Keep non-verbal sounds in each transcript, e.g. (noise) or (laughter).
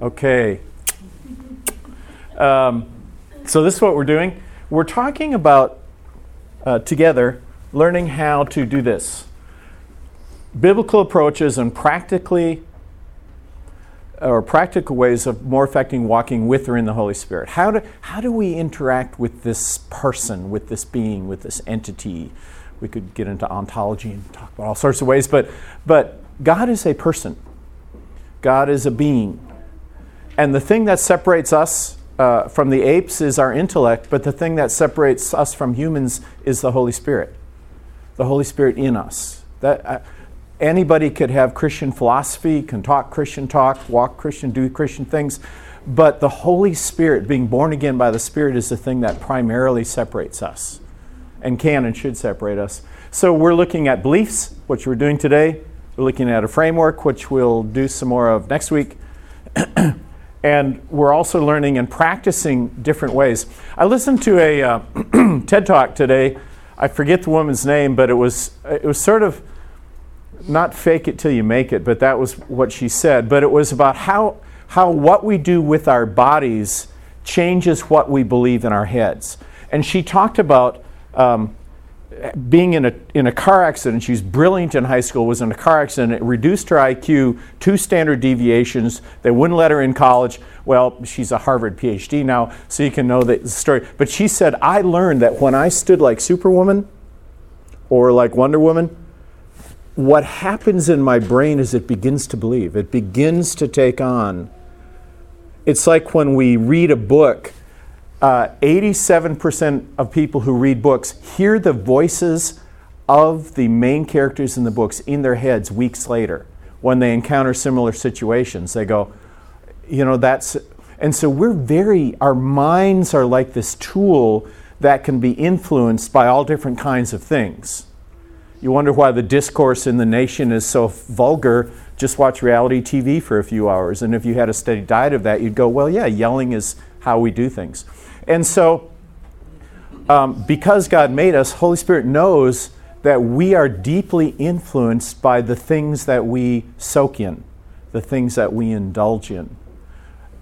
Okay. Um, so, this is what we're doing. We're talking about uh, together learning how to do this biblical approaches and practically or practical ways of more affecting walking with or in the Holy Spirit. How do, how do we interact with this person, with this being, with this entity? We could get into ontology and talk about all sorts of ways, but, but God is a person, God is a being. And the thing that separates us uh, from the apes is our intellect, but the thing that separates us from humans is the Holy Spirit. The Holy Spirit in us. That, uh, anybody could have Christian philosophy, can talk Christian talk, walk Christian, do Christian things, but the Holy Spirit, being born again by the Spirit, is the thing that primarily separates us and can and should separate us. So we're looking at beliefs, which we're doing today. We're looking at a framework, which we'll do some more of next week. (clears throat) and we're also learning and practicing different ways. I listened to a uh, (clears throat) TED talk today. I forget the woman's name, but it was it was sort of not fake it till you make it, but that was what she said. But it was about how, how what we do with our bodies changes what we believe in our heads. And she talked about um, being in a, in a car accident. She's brilliant in high school, was in a car accident. It reduced her IQ two standard deviations. They wouldn't let her in college. Well, she's a Harvard PhD now, so you can know the story. But she said, I learned that when I stood like Superwoman or like Wonder Woman, what happens in my brain is it begins to believe, it begins to take on. It's like when we read a book, uh, 87% of people who read books hear the voices of the main characters in the books in their heads weeks later when they encounter similar situations. They go, you know, that's. And so we're very, our minds are like this tool that can be influenced by all different kinds of things. You wonder why the discourse in the nation is so vulgar. Just watch reality TV for a few hours. And if you had a steady diet of that, you'd go, well, yeah, yelling is how we do things. And so, um, because God made us, Holy Spirit knows that we are deeply influenced by the things that we soak in, the things that we indulge in.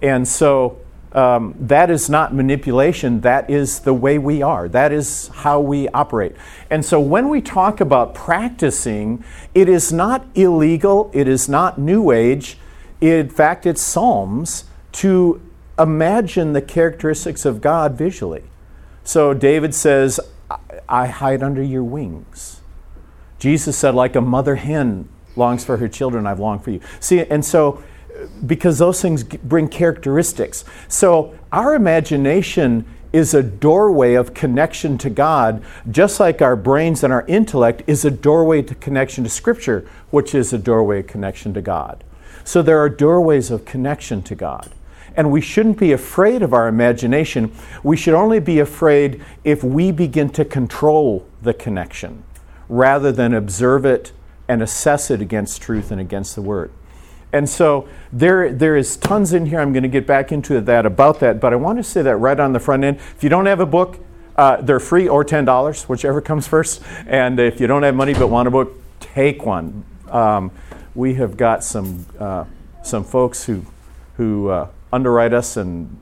And so, um, that is not manipulation. That is the way we are. That is how we operate. And so when we talk about practicing, it is not illegal, it is not New Age. In fact, it's Psalms to imagine the characteristics of God visually. So David says, I hide under your wings. Jesus said, like a mother hen longs for her children, I've longed for you. See, and so because those things bring characteristics. So our imagination is a doorway of connection to God, just like our brains and our intellect is a doorway to connection to Scripture, which is a doorway of connection to God. So there are doorways of connection to God. And we shouldn't be afraid of our imagination. We should only be afraid if we begin to control the connection rather than observe it and assess it against truth and against the Word. And so there, there is tons in here. I'm going to get back into that about that, but I want to say that right on the front end. If you don't have a book, uh, they're free or $10, whichever comes first. And if you don't have money but want a book, take one. Um, we have got some, uh, some folks who, who uh, underwrite us, and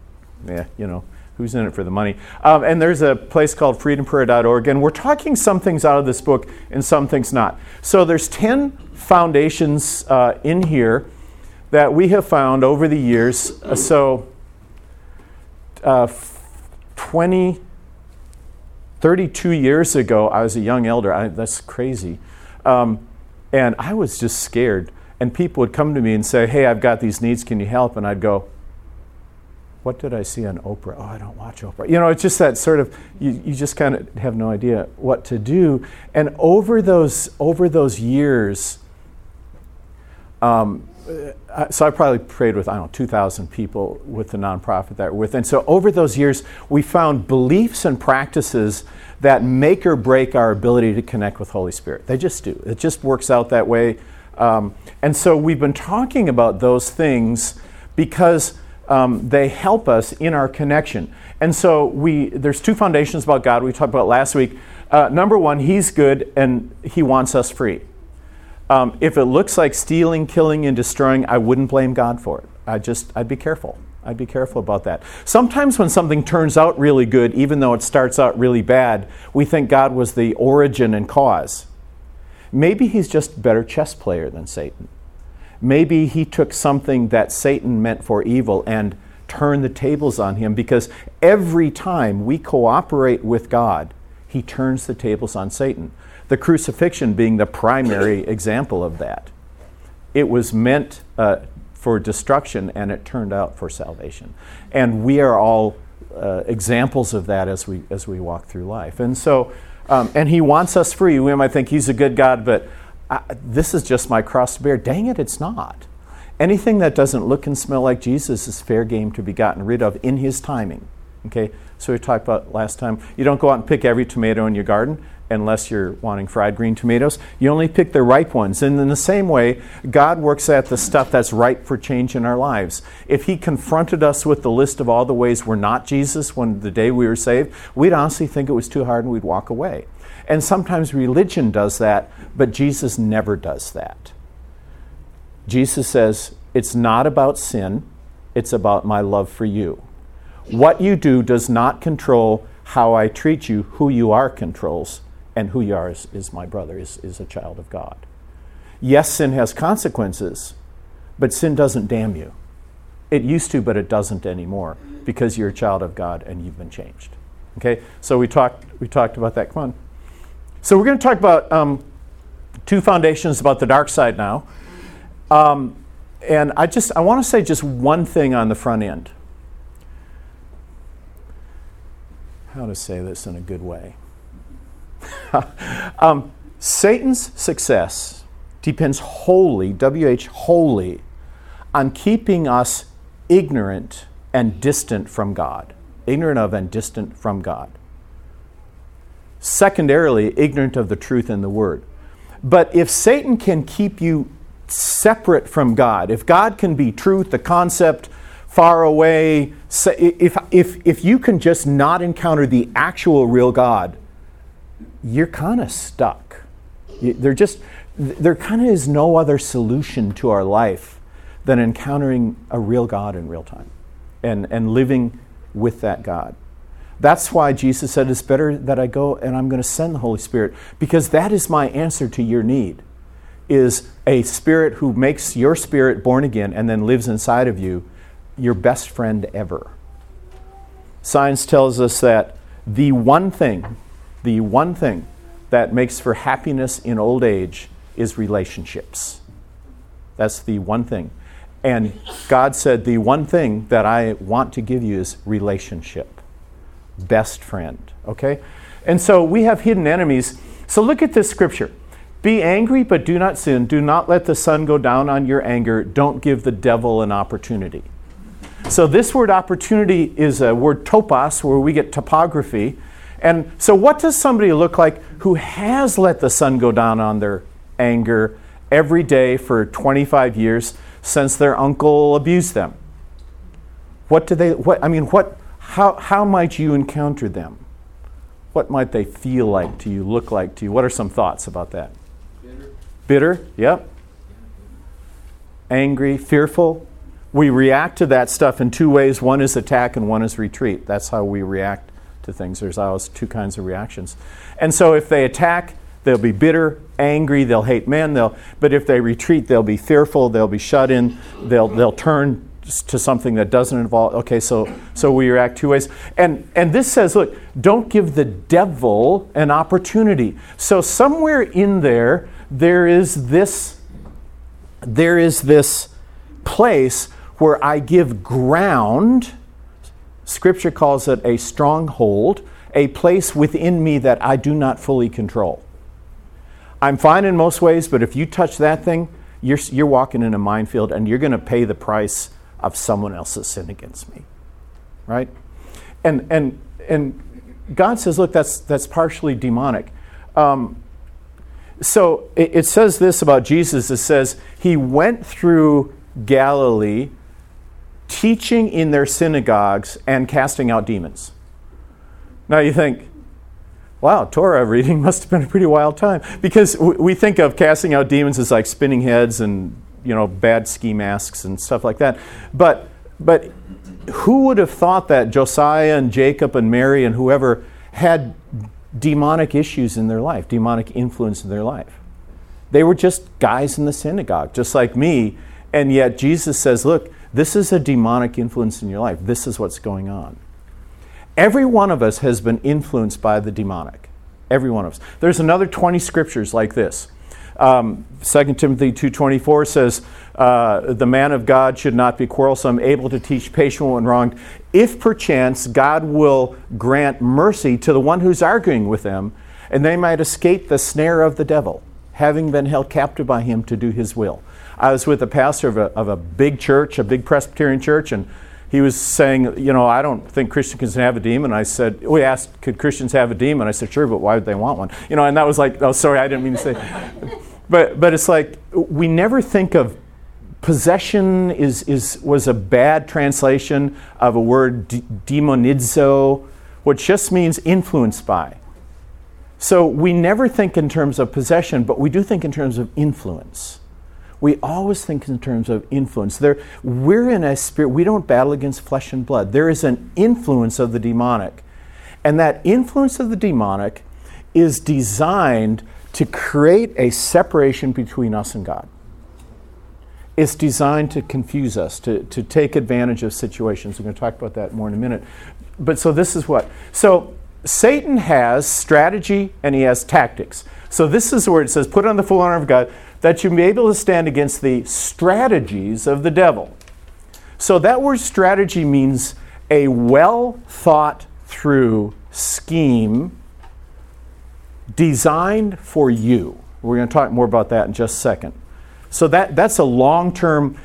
yeah, you know, who's in it for the money. Um, and there's a place called freedomprayer.org, and we're talking some things out of this book and some things not. So there's 10 foundations uh, in here that we have found over the years. Uh, so, uh, 20, 32 years ago, I was a young elder. I, that's crazy. Um, and I was just scared. And people would come to me and say, Hey, I've got these needs. Can you help? And I'd go, What did I see on Oprah? Oh, I don't watch Oprah. You know, it's just that sort of, you, you just kind of have no idea what to do. And over those, over those years, um, uh, so I probably prayed with, I don't know, 2,000 people with the nonprofit that we're with. And so over those years, we found beliefs and practices that make or break our ability to connect with Holy Spirit. They just do. It just works out that way. Um, and so we've been talking about those things because um, they help us in our connection. And so we, there's two foundations about God we talked about last week. Uh, number one, He's good and He wants us free. Um, if it looks like stealing, killing, and destroying, I wouldn't blame God for it. I just, I'd be careful. I'd be careful about that. Sometimes when something turns out really good, even though it starts out really bad, we think God was the origin and cause. Maybe he's just a better chess player than Satan. Maybe he took something that Satan meant for evil and turned the tables on him because every time we cooperate with God, he turns the tables on Satan. The crucifixion being the primary (coughs) example of that. It was meant uh, for destruction and it turned out for salvation. And we are all uh, examples of that as we, as we walk through life. And so, um, and He wants us free. We might think He's a good God, but This is just my cross to bear. Dang it, it's not. Anything that doesn't look and smell like Jesus is fair game to be gotten rid of in His timing. Okay, so we talked about last time. You don't go out and pick every tomato in your garden unless you're wanting fried green tomatoes. You only pick the ripe ones. And in the same way, God works at the stuff that's ripe for change in our lives. If He confronted us with the list of all the ways we're not Jesus when the day we were saved, we'd honestly think it was too hard and we'd walk away. And sometimes religion does that, but Jesus never does that. Jesus says, It's not about sin, it's about my love for you. What you do does not control how I treat you, who you are controls and who you are is, is my brother, is, is a child of God. Yes, sin has consequences, but sin doesn't damn you. It used to, but it doesn't anymore because you're a child of God and you've been changed. Okay, so we talked we talked about that. Come on. So we're going to talk about um, two foundations about the dark side now, um, and I just I want to say just one thing on the front end. How to say this in a good way. (laughs) um, Satan's success depends wholly, WH wholly, on keeping us ignorant and distant from God. Ignorant of and distant from God. Secondarily, ignorant of the truth in the Word. But if Satan can keep you separate from God, if God can be truth, the concept, far away, if, if, if you can just not encounter the actual real God, you're kind of stuck. There just there kind of is no other solution to our life than encountering a real God in real time and, and living with that God. That's why Jesus said, It's better that I go and I'm going to send the Holy Spirit, because that is my answer to your need. Is a spirit who makes your spirit born again and then lives inside of you your best friend ever. Science tells us that the one thing the one thing that makes for happiness in old age is relationships. That's the one thing. And God said, The one thing that I want to give you is relationship. Best friend. Okay? And so we have hidden enemies. So look at this scripture. Be angry, but do not sin. Do not let the sun go down on your anger. Don't give the devil an opportunity. So, this word opportunity is a word topos, where we get topography. And so, what does somebody look like who has let the sun go down on their anger every day for 25 years since their uncle abused them? What do they, what, I mean, what, how, how might you encounter them? What might they feel like to you, look like to you? What are some thoughts about that? Bitter. Bitter, yep. Angry, fearful. We react to that stuff in two ways one is attack and one is retreat. That's how we react to things. There's always two kinds of reactions. And so if they attack, they'll be bitter, angry, they'll hate men, they'll, but if they retreat, they'll be fearful, they'll be shut in, they'll, they'll turn to something that doesn't involve okay so so we react two ways. And and this says look don't give the devil an opportunity. So somewhere in there there is this there is this place where i give ground. Scripture calls it a stronghold, a place within me that I do not fully control. I'm fine in most ways, but if you touch that thing, you're, you're walking in a minefield and you're going to pay the price of someone else's sin against me. Right? And, and, and God says, look, that's, that's partially demonic. Um, so it, it says this about Jesus it says, He went through Galilee teaching in their synagogues and casting out demons. Now you think, wow, Torah reading (laughs) must have been a pretty wild time. Because we think of casting out demons as like spinning heads and you know, bad ski masks and stuff like that. But, but who would have thought that Josiah and Jacob and Mary and whoever had demonic issues in their life, demonic influence in their life? They were just guys in the synagogue, just like me. And yet Jesus says, look, this is a demonic influence in your life. This is what's going on. Every one of us has been influenced by the demonic. Every one of us. There's another 20 scriptures like this. Um, 2 Timothy 2.24 says, uh, the man of God should not be quarrelsome, able to teach, patient when wronged, if perchance God will grant mercy to the one who's arguing with them, and they might escape the snare of the devil, having been held captive by him to do his will. I was with a pastor of a, of a big church, a big Presbyterian church, and he was saying, you know, I don't think Christians can have a demon. I said, we asked, could Christians have a demon? I said, sure, but why would they want one? You know, and that was like, oh, sorry, I didn't mean to say. (laughs) but, but it's like, we never think of possession is, is, was a bad translation of a word, d- demonizo, which just means influenced by. So we never think in terms of possession, but we do think in terms of influence we always think in terms of influence. There, we're in a spirit, we don't battle against flesh and blood. There is an influence of the demonic. And that influence of the demonic is designed to create a separation between us and God. It's designed to confuse us, to, to take advantage of situations. We're going to talk about that more in a minute. But so this is what? So Satan has strategy and he has tactics. So this is where it says, put on the full armor of God that you may be able to stand against the strategies of the devil. So that word strategy means a well thought through scheme designed for you. We're going to talk more about that in just a second. So that, that's a long term.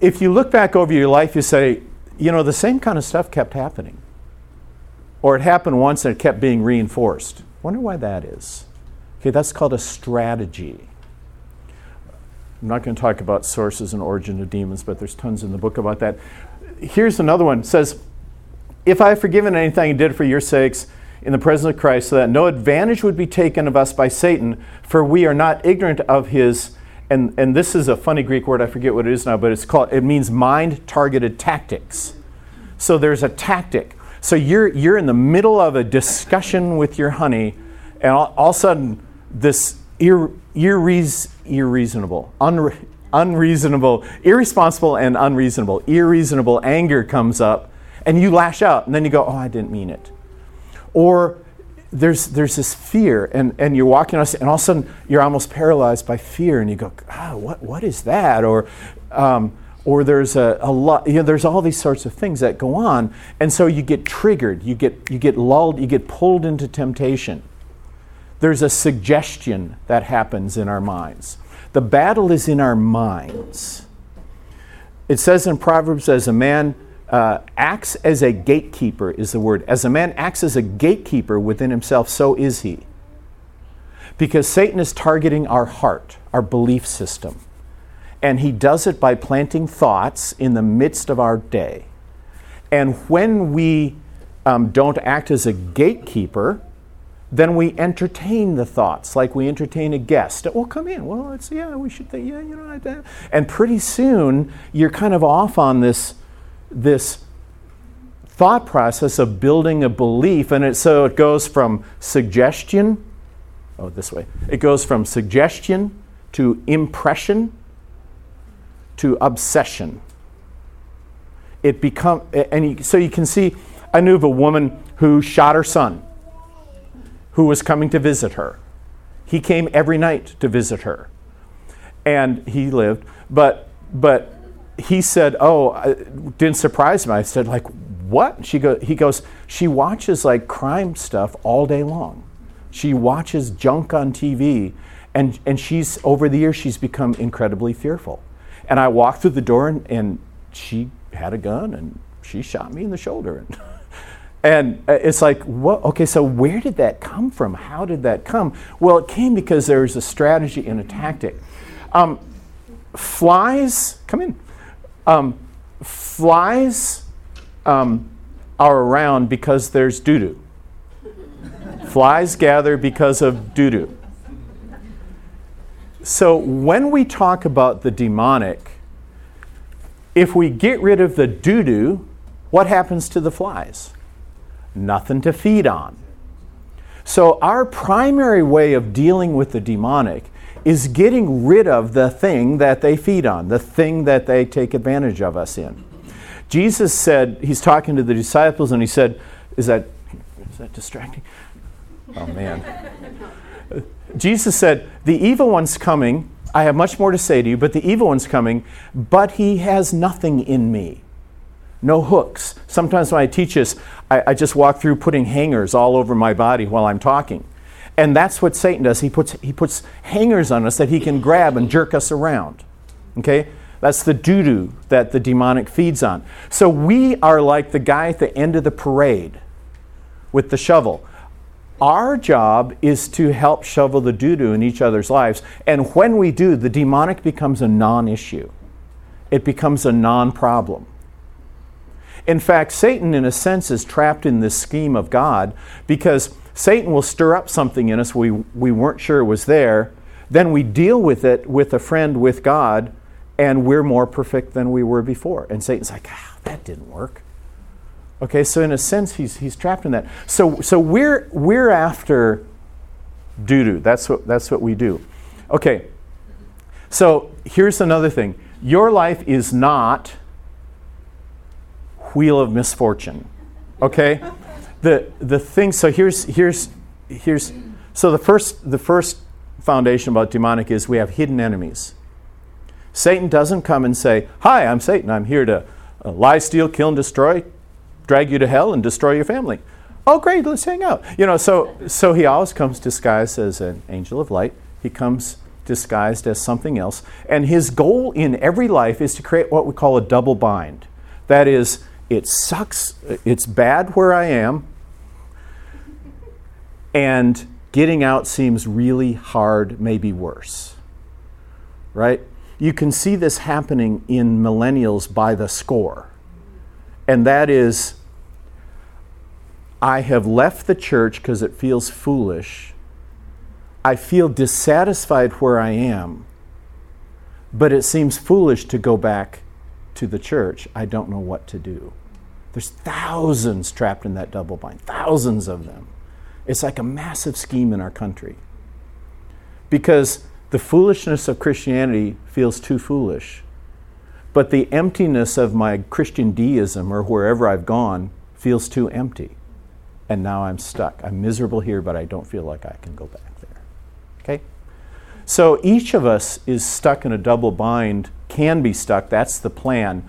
If you look back over your life, you say, you know, the same kind of stuff kept happening. Or it happened once and it kept being reinforced. Wonder why that is. Okay, that's called a strategy. I'm not going to talk about sources and origin of demons, but there's tons in the book about that. Here's another one. It says, If I have forgiven anything and did for your sakes in the presence of Christ, so that no advantage would be taken of us by Satan, for we are not ignorant of his and, and this is a funny Greek word, I forget what it is now, but it's called it means mind targeted tactics. So there's a tactic. So you're you're in the middle of a discussion with your honey, and all, all of a sudden this ir, irreas, irreasonable, unre, unreasonable, irresponsible and unreasonable, irreasonable anger comes up, and you lash out, and then you go, "Oh, I didn't mean it," or there's there's this fear, and, and you're walking on, and all of a sudden you're almost paralyzed by fear, and you go, "Ah, oh, what what is that?" Or um, or there's a, a lot you know there's all these sorts of things that go on. And so you get triggered you get you get lulled you get pulled into temptation there's a suggestion that happens in our minds. The battle is in our minds. It says in Proverbs, as a man uh, acts as a gatekeeper, is the word. As a man acts as a gatekeeper within himself, so is he. Because Satan is targeting our heart, our belief system. And he does it by planting thoughts in the midst of our day. And when we um, don't act as a gatekeeper, then we entertain the thoughts like we entertain a guest. Well, come in. Well, it's yeah, we should think. Yeah, you know, and pretty soon you're kind of off on this this thought process of building a belief, and it, so it goes from suggestion. Oh, this way. It goes from suggestion to impression to obsession. It become and you, so you can see. I knew of a woman who shot her son who was coming to visit her. He came every night to visit her. And he lived, but but he said, "Oh, it didn't surprise me." I said, "Like what?" She go, he goes, "She watches like crime stuff all day long. She watches junk on TV, and and she's over the years she's become incredibly fearful." And I walked through the door, and, and she had a gun, and she shot me in the shoulder. And (laughs) uh, it's like, what? Okay, so where did that come from? How did that come? Well, it came because there was a strategy and a tactic. Um, flies, come in. Um, flies um, are around because there's doo doo. flies gather because of doo doo. so when we talk about the demonic, if we get rid of the doo doo, what happens to the flies? Nothing to feed on. So, our primary way of dealing with the demonic is getting rid of the thing that they feed on, the thing that they take advantage of us in. Jesus said, he's talking to the disciples, and he said, Is that, is that distracting? Oh, man. Jesus said, The evil one's coming. I have much more to say to you, but the evil one's coming, but he has nothing in me. No hooks. Sometimes when I teach this, I, I just walk through putting hangers all over my body while I'm talking. And that's what Satan does. He puts, he puts hangers on us that he can grab and jerk us around. Okay? That's the doo doo that the demonic feeds on. So we are like the guy at the end of the parade with the shovel. Our job is to help shovel the doo doo in each other's lives. And when we do, the demonic becomes a non issue, it becomes a non problem. In fact, Satan, in a sense, is trapped in this scheme of God because Satan will stir up something in us we, we weren't sure was there. Then we deal with it with a friend, with God, and we're more perfect than we were before. And Satan's like, ah, that didn't work. Okay, so in a sense, he's, he's trapped in that. So, so we're, we're after doo doo. That's what, that's what we do. Okay, so here's another thing your life is not wheel of misfortune. Okay? the the thing so here's here's here's so the first the first foundation about demonic is we have hidden enemies. Satan doesn't come and say, "Hi, I'm Satan. I'm here to uh, lie, steal, kill, and destroy, drag you to hell, and destroy your family." Oh, great, let's hang out. You know, so so he always comes disguised as an angel of light. He comes disguised as something else, and his goal in every life is to create what we call a double bind. That is, it sucks. It's bad where I am, and getting out seems really hard, maybe worse. Right? You can see this happening in millennials by the score. And that is I have left the church because it feels foolish. I feel dissatisfied where I am, but it seems foolish to go back to the church. I don't know what to do. There's thousands trapped in that double bind, thousands of them. It's like a massive scheme in our country. Because the foolishness of Christianity feels too foolish. But the emptiness of my Christian deism or wherever I've gone feels too empty. And now I'm stuck. I'm miserable here, but I don't feel like I can go back there. Okay? So each of us is stuck in a double bind, can be stuck. That's the plan.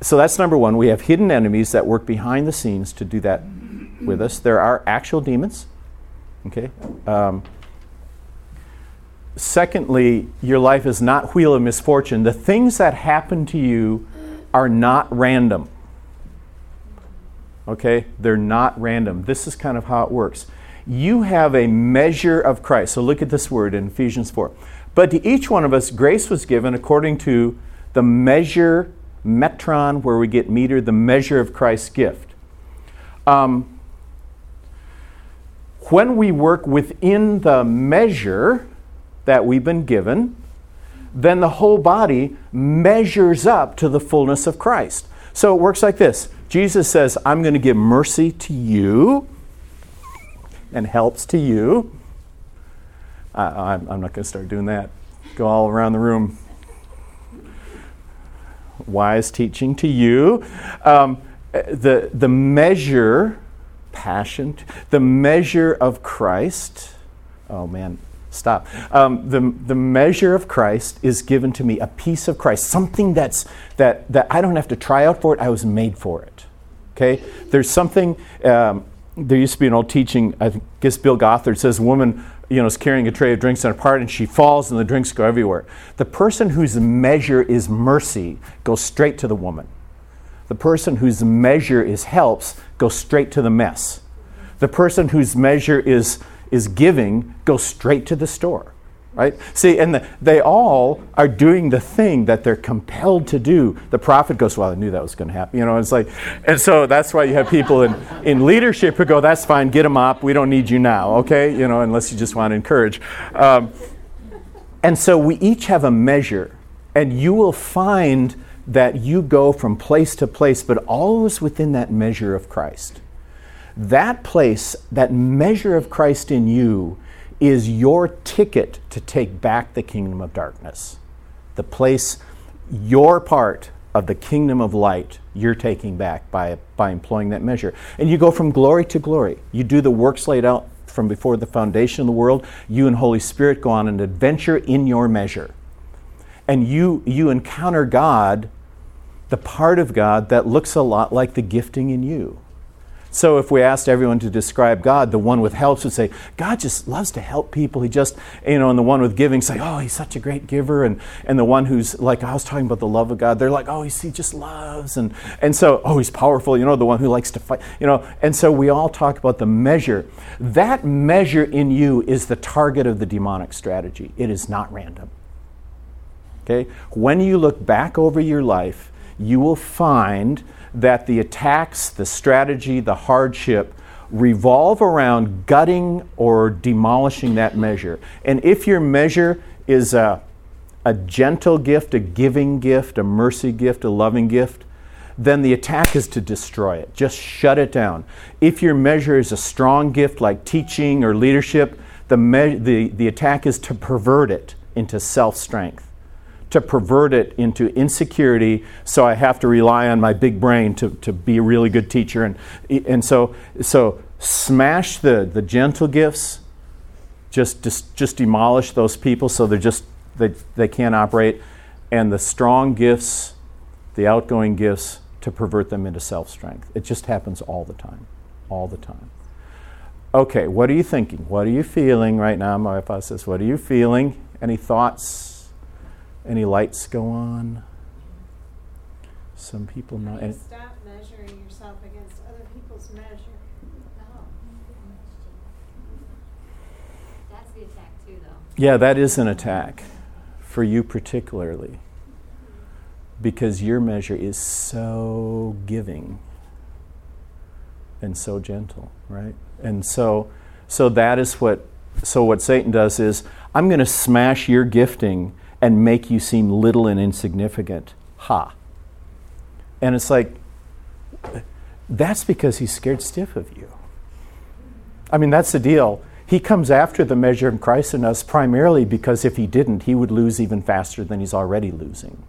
So that's number one. We have hidden enemies that work behind the scenes to do that with us. There are actual demons. Okay? Um, secondly, your life is not wheel of misfortune. The things that happen to you are not random. Okay? They're not random. This is kind of how it works. You have a measure of Christ. So look at this word in Ephesians 4. But to each one of us, grace was given according to the measure, metron, where we get meter, the measure of Christ's gift. Um, when we work within the measure that we've been given, then the whole body measures up to the fullness of Christ. So it works like this Jesus says, I'm going to give mercy to you and helps to you. I, am not going to start doing that. Go all around the room. Wise teaching to you. Um, the, the measure passion, the measure of Christ. Oh man, stop. Um, the, the measure of Christ is given to me, a piece of Christ, something that's, that, that I don't have to try out for it, I was made for it. Okay? There's something, um, there used to be an old teaching, I guess Bill Gothard says, woman you know, is carrying a tray of drinks on a part and she falls and the drinks go everywhere. The person whose measure is mercy goes straight to the woman. The person whose measure is helps goes straight to the mess. The person whose measure is, is giving goes straight to the store. Right? See, and the, they all are doing the thing that they're compelled to do. The prophet goes, Well, I knew that was going to happen. You know, it's like, and so that's why you have people in, in leadership who go, That's fine, get them up. We don't need you now, okay? You know, unless you just want to encourage. Um, And so we each have a measure, and you will find that you go from place to place, but always within that measure of Christ. That place, that measure of Christ in you, is your ticket to take back the kingdom of darkness. The place, your part of the kingdom of light, you're taking back by, by employing that measure. And you go from glory to glory. You do the works laid out from before the foundation of the world. You and Holy Spirit go on an adventure in your measure. And you, you encounter God, the part of God that looks a lot like the gifting in you. So if we asked everyone to describe God, the one with helps would say, God just loves to help people. He just, you know, and the one with giving say, oh, he's such a great giver. And, and the one who's like, I was talking about the love of God, they're like, oh, he just loves. And, and so, oh, he's powerful, you know, the one who likes to fight, you know. And so we all talk about the measure. That measure in you is the target of the demonic strategy. It is not random. Okay? When you look back over your life, you will find that the attacks, the strategy, the hardship revolve around gutting or demolishing that measure. And if your measure is a, a gentle gift, a giving gift, a mercy gift, a loving gift, then the attack is to destroy it. Just shut it down. If your measure is a strong gift like teaching or leadership, the, me- the, the attack is to pervert it into self strength to pervert it into insecurity, so I have to rely on my big brain to, to be a really good teacher. And, and so, so smash the, the gentle gifts, just, just, just demolish those people so they're just, they, they can't operate. And the strong gifts, the outgoing gifts, to pervert them into self strength. It just happens all the time. All the time. Okay, what are you thinking? What are you feeling right now? My wife says, What are you feeling? Any thoughts? Any lights go on? Some people not. Any, stop measuring yourself against other people's measure. No. That's the attack too, though. Yeah, that is an attack for you particularly because your measure is so giving and so gentle, right? And so so that is what so what Satan does is I'm going to smash your gifting and make you seem little and insignificant. Ha. And it's like, that's because he's scared stiff of you. I mean, that's the deal. He comes after the measure of Christ in us primarily because if he didn't, he would lose even faster than he's already losing.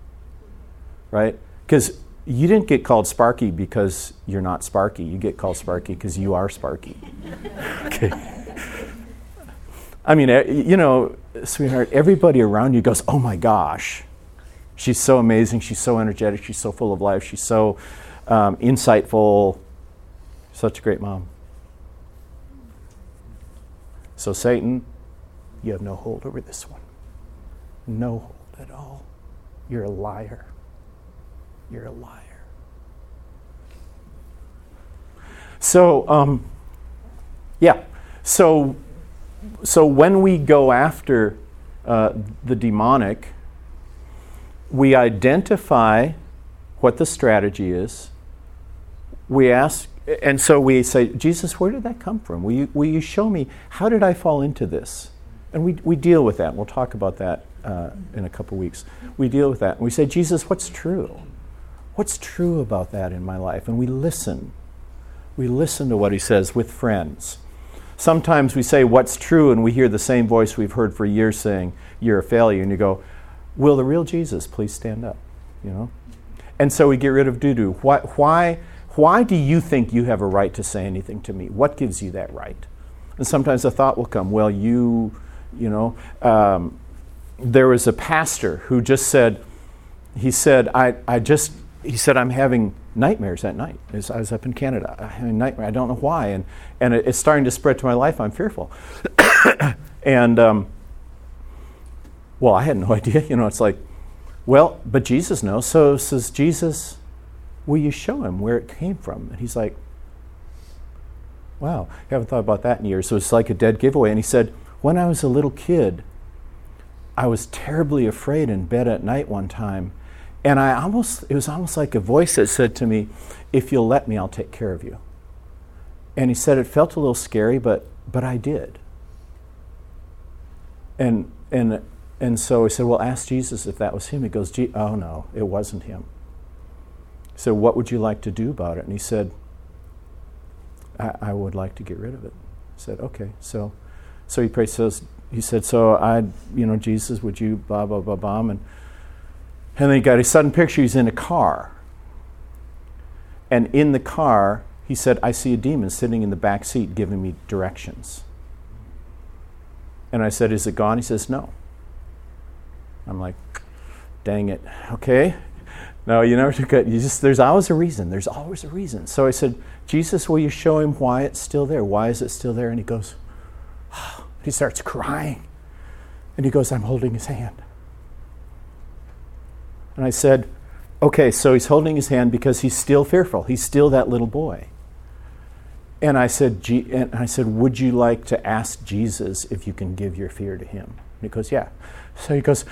Right? Because you didn't get called Sparky because you're not Sparky. You get called Sparky because you are Sparky. (laughs) okay. I mean, eh, you know, sweetheart, everybody around you goes, oh my gosh, she's so amazing, she's so energetic, she's so full of life, she's so um, insightful, such a great mom. So, Satan, you have no hold over this one. No hold at all. You're a liar. You're a liar. So, um, yeah. So, so when we go after uh, the demonic, we identify what the strategy is. We ask, and so we say, Jesus, where did that come from? Will you, will you show me how did I fall into this? And we, we deal with that. We'll talk about that uh, in a couple weeks. We deal with that. And we say, Jesus, what's true? What's true about that in my life? And we listen. We listen to what he says with friends. Sometimes we say what's true and we hear the same voice we've heard for years saying, You're a failure. And you go, Will the real Jesus please stand up? You know? And so we get rid of doo doo. Why, why, why do you think you have a right to say anything to me? What gives you that right? And sometimes a thought will come, Well, you, you know, um, there was a pastor who just said, He said, I, I just, he said, I'm having nightmares at night. I was up in Canada, I had a nightmare. I don't know why, and and it, it's starting to spread to my life. I'm fearful, (coughs) and um, well, I had no (laughs) idea. You know, it's like, well, but Jesus knows. So says Jesus, will you show him where it came from? And he's like, wow, I haven't thought about that in years. So it's like a dead giveaway. And he said, when I was a little kid, I was terribly afraid in bed at night one time and I almost, it was almost like a voice that said to me, If you'll let me, I'll take care of you. And he said it felt a little scary, but, but I did. And, and And so he said, Well, ask Jesus if that was him. He goes, Oh, no, it wasn't him. So, what would you like to do about it? And he said, I, I would like to get rid of it. I said, Okay. So, so he prayed, says, he said, So I, you know, Jesus, would you blah, blah, blah, blah. And, and then he got a sudden picture. He's in a car. And in the car, he said, I see a demon sitting in the back seat giving me directions. And I said, Is it gone? He says, No. I'm like, Dang it. Okay. No, you never took it. You just, there's always a reason. There's always a reason. So I said, Jesus, will you show him why it's still there? Why is it still there? And he goes, oh. (sighs) he starts crying. And he goes, I'm holding his hand. And I said, Okay, so he's holding his hand because he's still fearful. He's still that little boy. And I said, and I said, would you like to ask Jesus if you can give your fear to him? And he goes, yeah. So he goes,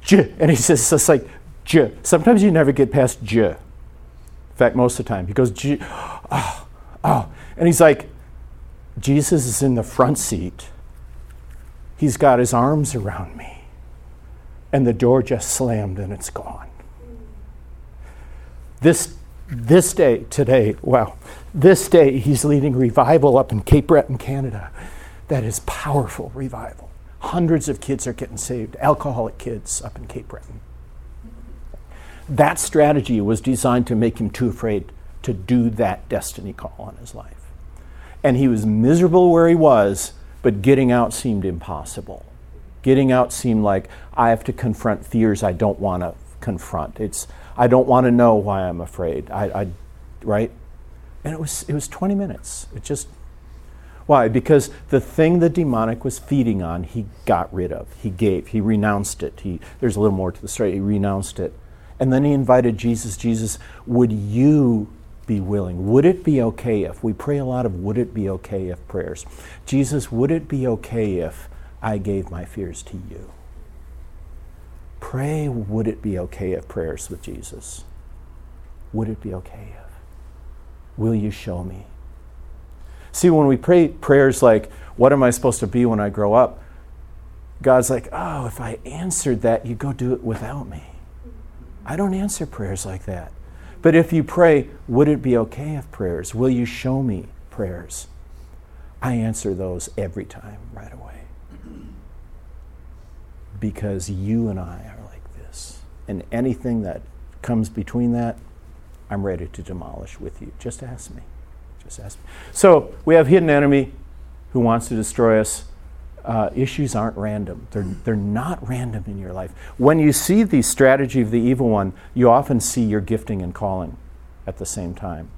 J. And he says, it's like, J. Sometimes you never get past J. In fact, most of the time. He goes, J. Oh, oh. And he's like, Jesus is in the front seat. He's got his arms around me. And the door just slammed and it's gone. This, this day, today, wow, this day he's leading revival up in Cape Breton, Canada. That is powerful revival. Hundreds of kids are getting saved, alcoholic kids up in Cape Breton. That strategy was designed to make him too afraid to do that destiny call on his life. And he was miserable where he was, but getting out seemed impossible. Getting out seemed like I have to confront fears I don't want to confront. It's I don't want to know why I'm afraid. I, I, right? And it was, it was 20 minutes. It just, why? Because the thing the demonic was feeding on, he got rid of. He gave. He renounced it. He, there's a little more to the story. He renounced it. And then he invited Jesus Jesus, would you be willing? Would it be okay if we pray a lot of would it be okay if prayers? Jesus, would it be okay if I gave my fears to you? Pray, would it be okay if prayers with Jesus? Would it be okay if? Will you show me? See, when we pray prayers like, What am I supposed to be when I grow up? God's like, Oh, if I answered that, you go do it without me. I don't answer prayers like that. But if you pray, Would it be okay if prayers? Will you show me prayers? I answer those every time right away because you and I are like this. And anything that comes between that, I'm ready to demolish with you. Just ask me. Just ask me. So we have hidden enemy who wants to destroy us. Uh, issues aren't random. They're, they're not random in your life. When you see the strategy of the evil one, you often see your gifting and calling at the same time.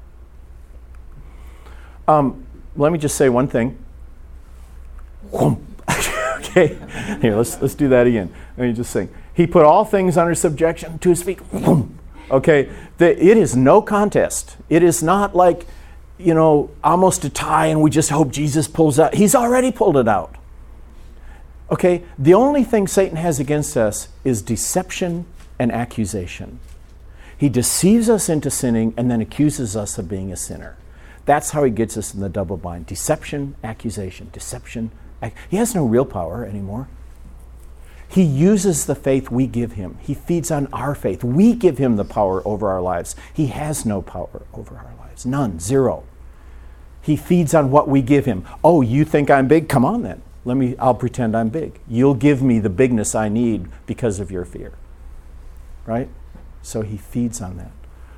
Um, let me just say one thing. Okay, (laughs) here, let's, let's do that again. Let me just sing. He put all things under subjection to his feet. Okay, the, it is no contest. It is not like, you know, almost a tie and we just hope Jesus pulls out. He's already pulled it out. Okay, the only thing Satan has against us is deception and accusation. He deceives us into sinning and then accuses us of being a sinner. That's how he gets us in the double bind deception, accusation, deception, he has no real power anymore. He uses the faith we give him. He feeds on our faith. We give him the power over our lives. He has no power over our lives. None. Zero. He feeds on what we give him. Oh, you think I'm big? Come on then. Let me I'll pretend I'm big. You'll give me the bigness I need because of your fear. Right? So he feeds on that.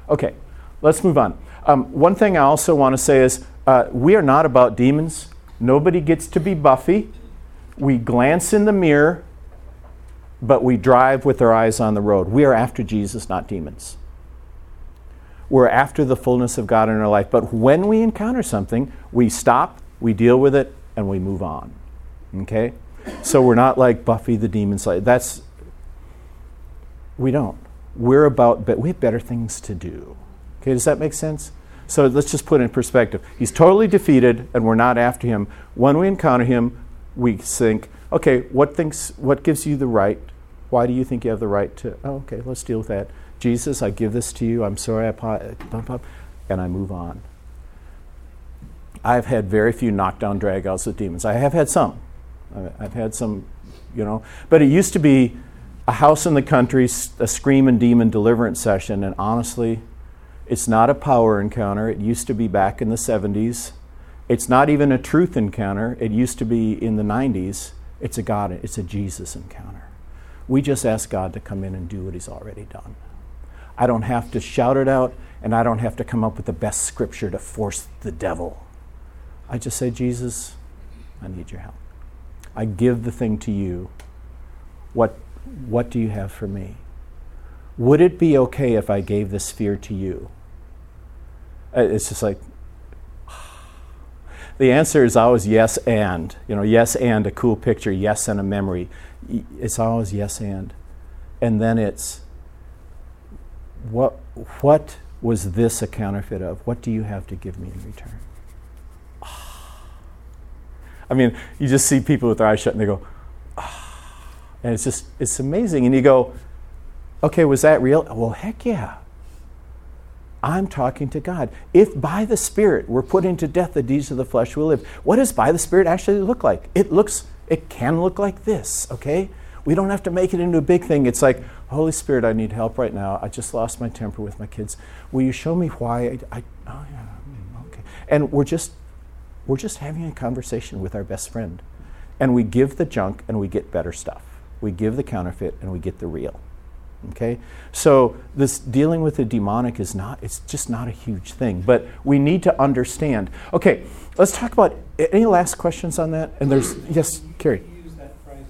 Okay, let's move on. Um, one thing I also want to say is uh, we are not about demons. Nobody gets to be Buffy. We glance in the mirror, but we drive with our eyes on the road. We are after Jesus, not demons. We're after the fullness of God in our life. But when we encounter something, we stop, we deal with it, and we move on. Okay? So we're not like Buffy the Demon Slayer. That's, we don't. We're about, but we have better things to do. Okay, does that make sense? So let's just put it in perspective. He's totally defeated, and we're not after him. When we encounter him, we think, okay, what thinks, what gives you the right? Why do you think you have the right to? Oh, okay, let's deal with that. Jesus, I give this to you. I'm sorry, I and I move on. I've had very few knockdown dragouts with demons. I have had some, I've had some, you know, but it used to be a house in the country, a scream and demon deliverance session, and honestly, it's not a power encounter. It used to be back in the 70s. It's not even a truth encounter. It used to be in the 90s. It's a God, it's a Jesus encounter. We just ask God to come in and do what He's already done. I don't have to shout it out, and I don't have to come up with the best scripture to force the devil. I just say, Jesus, I need your help. I give the thing to you. What, what do you have for me? Would it be okay if I gave this fear to you? Uh, it's just like, (sighs) the answer is always yes and. You know, yes and a cool picture, yes and a memory. It's always yes and. And then it's, what, what was this a counterfeit of? What do you have to give me in return? (sighs) I mean, you just see people with their eyes shut and they go, (sighs) and it's just, it's amazing. And you go, okay, was that real? Well, heck yeah. I'm talking to God. If by the Spirit we're putting to death the deeds of the flesh we live, what does by the Spirit actually look like? It looks, it can look like this, okay? We don't have to make it into a big thing. It's like, Holy Spirit, I need help right now. I just lost my temper with my kids. Will you show me why? I, I oh yeah, mm, okay. And we're just, we're just having a conversation with our best friend, and we give the junk and we get better stuff. We give the counterfeit and we get the real. Okay? So this dealing with the demonic is not it's just not a huge thing, but we need to understand. Okay, let's talk about any last questions on that? And there's (clears throat) yes, Carrie. Use that phraseology,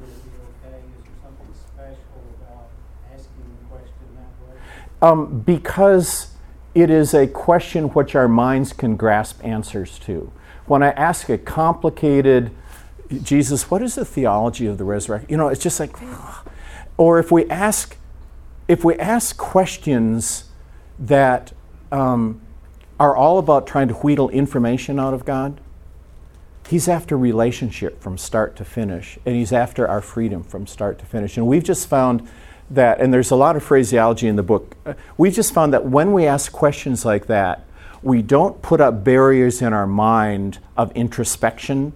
would it be okay? Is there something special about asking the question that way? Um, because it is a question which our minds can grasp answers to. When I ask a complicated Jesus, what is the theology of the resurrection? You know, it's just like or if we ask if we ask questions that um, are all about trying to wheedle information out of God, He's after relationship from start to finish, and He's after our freedom from start to finish. And we've just found that, and there's a lot of phraseology in the book, uh, we've just found that when we ask questions like that, we don't put up barriers in our mind of introspection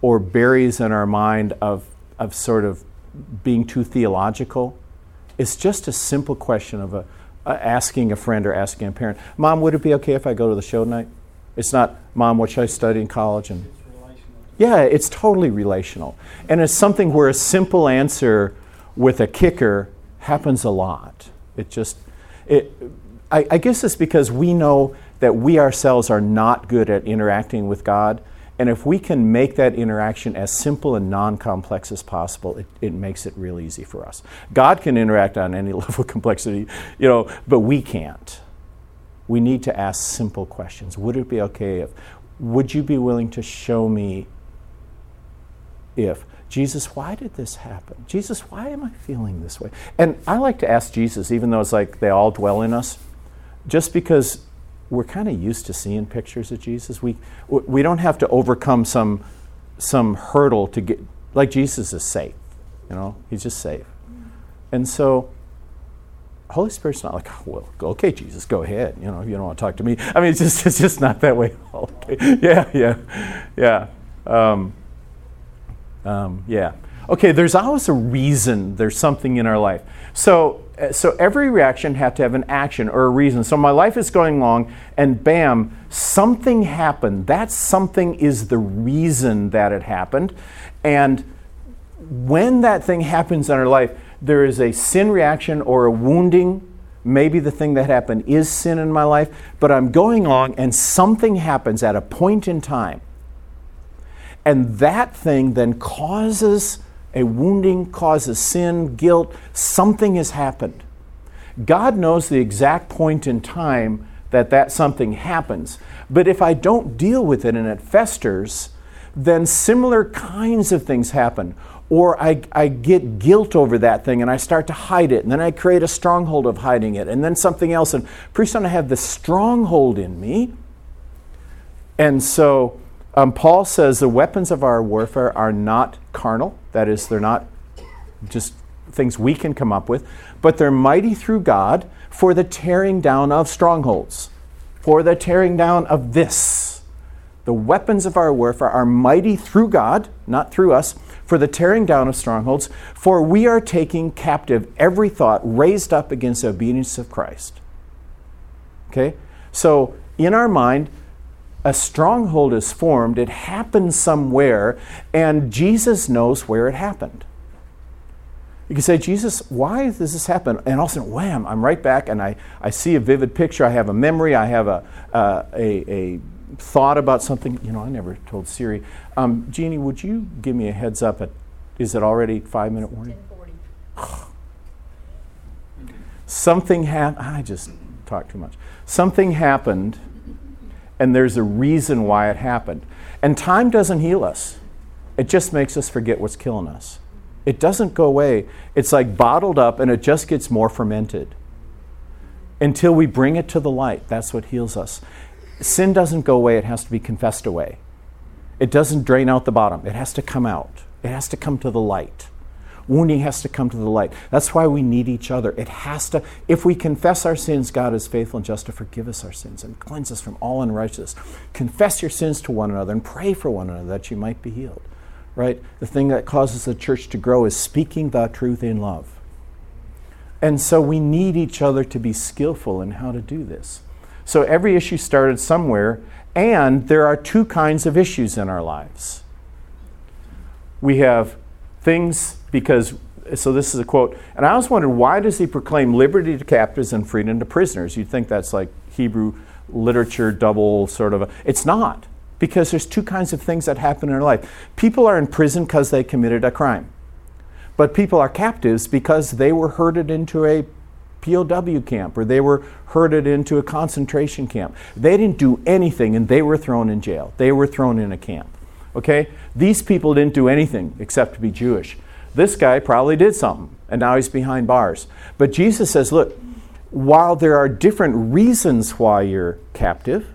or barriers in our mind of, of sort of being too theological. It's just a simple question of a, asking a friend or asking a parent, Mom, would it be okay if I go to the show tonight? It's not, Mom, what should I study in college? And yeah, it's totally relational. And it's something where a simple answer with a kicker happens a lot. It just, it, I, I guess it's because we know that we ourselves are not good at interacting with God and if we can make that interaction as simple and non complex as possible, it, it makes it real easy for us. God can interact on any (laughs) level of complexity, you know, but we can't. We need to ask simple questions. Would it be okay if, would you be willing to show me if, Jesus, why did this happen? Jesus, why am I feeling this way? And I like to ask Jesus, even though it's like they all dwell in us, just because we're kind of used to seeing pictures of Jesus. We, we don't have to overcome some, some hurdle to get, like Jesus is safe, you know, he's just safe. And so, Holy Spirit's not like, oh, well, okay, Jesus, go ahead. You know, you don't want to talk to me. I mean, it's just, it's just not that way. (laughs) Okay. Yeah, yeah, yeah. Um, um, yeah. Okay, there's always a reason there's something in our life. So, Uh, so every reaction had to have an action or a reason. So my life is going along, and bam, something happened. That something is the reason that it happened. And when that thing happens in our life, there is a sin reaction or a wounding. Maybe the thing that happened is sin in my life, but I'm going along and something happens at a point in time. And that thing then causes a wounding causes sin, guilt, something has happened. God knows the exact point in time that that something happens. But if I don't deal with it and it festers, then similar kinds of things happen. Or I, I get guilt over that thing and I start to hide it, and then I create a stronghold of hiding it, and then something else. And pretty soon I have this stronghold in me. And so um, Paul says the weapons of our warfare are not carnal, that is, they're not just things we can come up with, but they're mighty through God for the tearing down of strongholds, for the tearing down of this, The weapons of our warfare are mighty through God, not through us, for the tearing down of strongholds. For we are taking captive every thought raised up against the obedience of Christ. Okay? So, in our mind, a stronghold is formed, it happens somewhere, and Jesus knows where it happened. You can say, Jesus, why does this happen? And all of a sudden, wham, I'm right back and I, I see a vivid picture. I have a memory. I have a, uh, a, a thought about something. You know, I never told Siri. Um, Jeannie, would you give me a heads up? At, is it already five minute warning? 1040. Something happened. I just talked too much. Something happened, and there's a reason why it happened. And time doesn't heal us, it just makes us forget what's killing us. It doesn't go away. It's like bottled up and it just gets more fermented until we bring it to the light. That's what heals us. Sin doesn't go away, it has to be confessed away. It doesn't drain out the bottom, it has to come out, it has to come to the light. Wounding has to come to the light. That's why we need each other. It has to, if we confess our sins, God is faithful and just to forgive us our sins and cleanse us from all unrighteousness. Confess your sins to one another and pray for one another that you might be healed right? The thing that causes the church to grow is speaking the truth in love. And so we need each other to be skillful in how to do this. So every issue started somewhere, and there are two kinds of issues in our lives. We have things because, so this is a quote, and I always wondered why does he proclaim liberty to captives and freedom to prisoners? You'd think that's like Hebrew literature double sort of. A, it's not because there's two kinds of things that happen in our life. People are in prison because they committed a crime, but people are captives because they were herded into a POW camp or they were herded into a concentration camp. They didn't do anything and they were thrown in jail. They were thrown in a camp. Okay? These people didn't do anything except to be Jewish. This guy probably did something and now he's behind bars. But Jesus says, look, while there are different reasons why you're captive,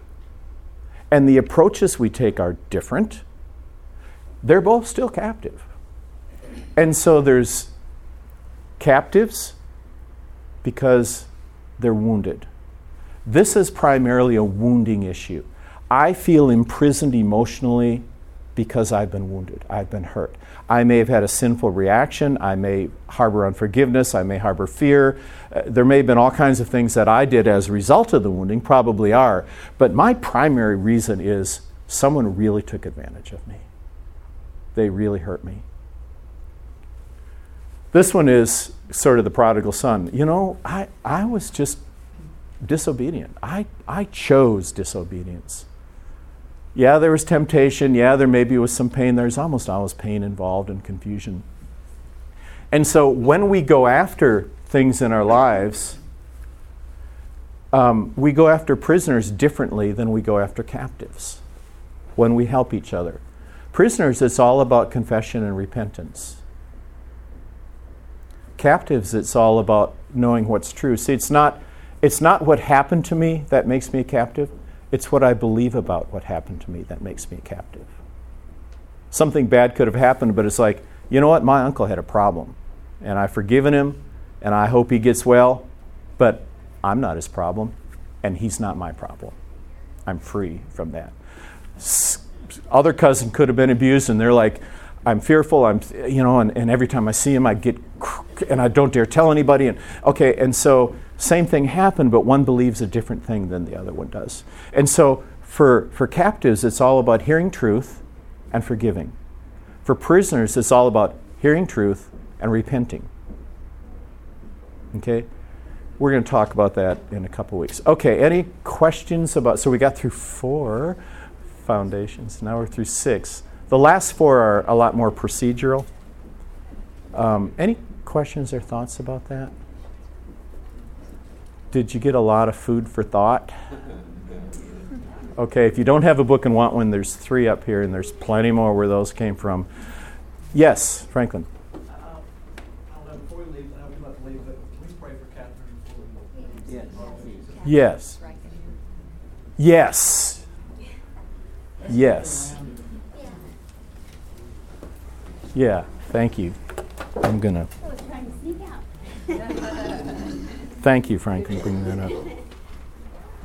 and the approaches we take are different, they're both still captive. And so there's captives because they're wounded. This is primarily a wounding issue. I feel imprisoned emotionally because I've been wounded, I've been hurt. I may have had a sinful reaction, I may harbor unforgiveness, I may harbor fear. Uh, there may have been all kinds of things that I did as a result of the wounding, probably are. But my primary reason is someone really took advantage of me. They really hurt me. This one is sort of the prodigal son. You know, I, I was just disobedient. I, I chose disobedience. Yeah, there was temptation. Yeah, there maybe was some pain. There's almost always pain involved and confusion. And so when we go after things in our lives, um, we go after prisoners differently than we go after captives when we help each other. Prisoners, it's all about confession and repentance. Captives, it's all about knowing what's true. See, it's not, it's not what happened to me that makes me a captive. It's what I believe about what happened to me that makes me captive. Something bad could have happened, but it's like, you know what? My uncle had a problem, and I've forgiven him, and I hope he gets well, but I'm not his problem, and he's not my problem. I'm free from that. Other cousin could have been abused, and they're like, I'm fearful. I'm, you know, and, and every time I see him, I get, and I don't dare tell anybody. And okay, and so same thing happened, but one believes a different thing than the other one does. And so for, for captives, it's all about hearing truth and forgiving. For prisoners, it's all about hearing truth and repenting. Okay? We're going to talk about that in a couple weeks. Okay, any questions about? So we got through four foundations. Now we're through six. The last four are a lot more procedural. Um, any questions or thoughts about that? Did you get a lot of food for thought? Okay, if you don't have a book and want one, there's three up here, and there's plenty more where those came from. Yes, Franklin. Yes. Yes. Yes. Yeah, thank you. I'm going to. (laughs) I was trying to sneak out. Thank you, Franklin, bringing that up.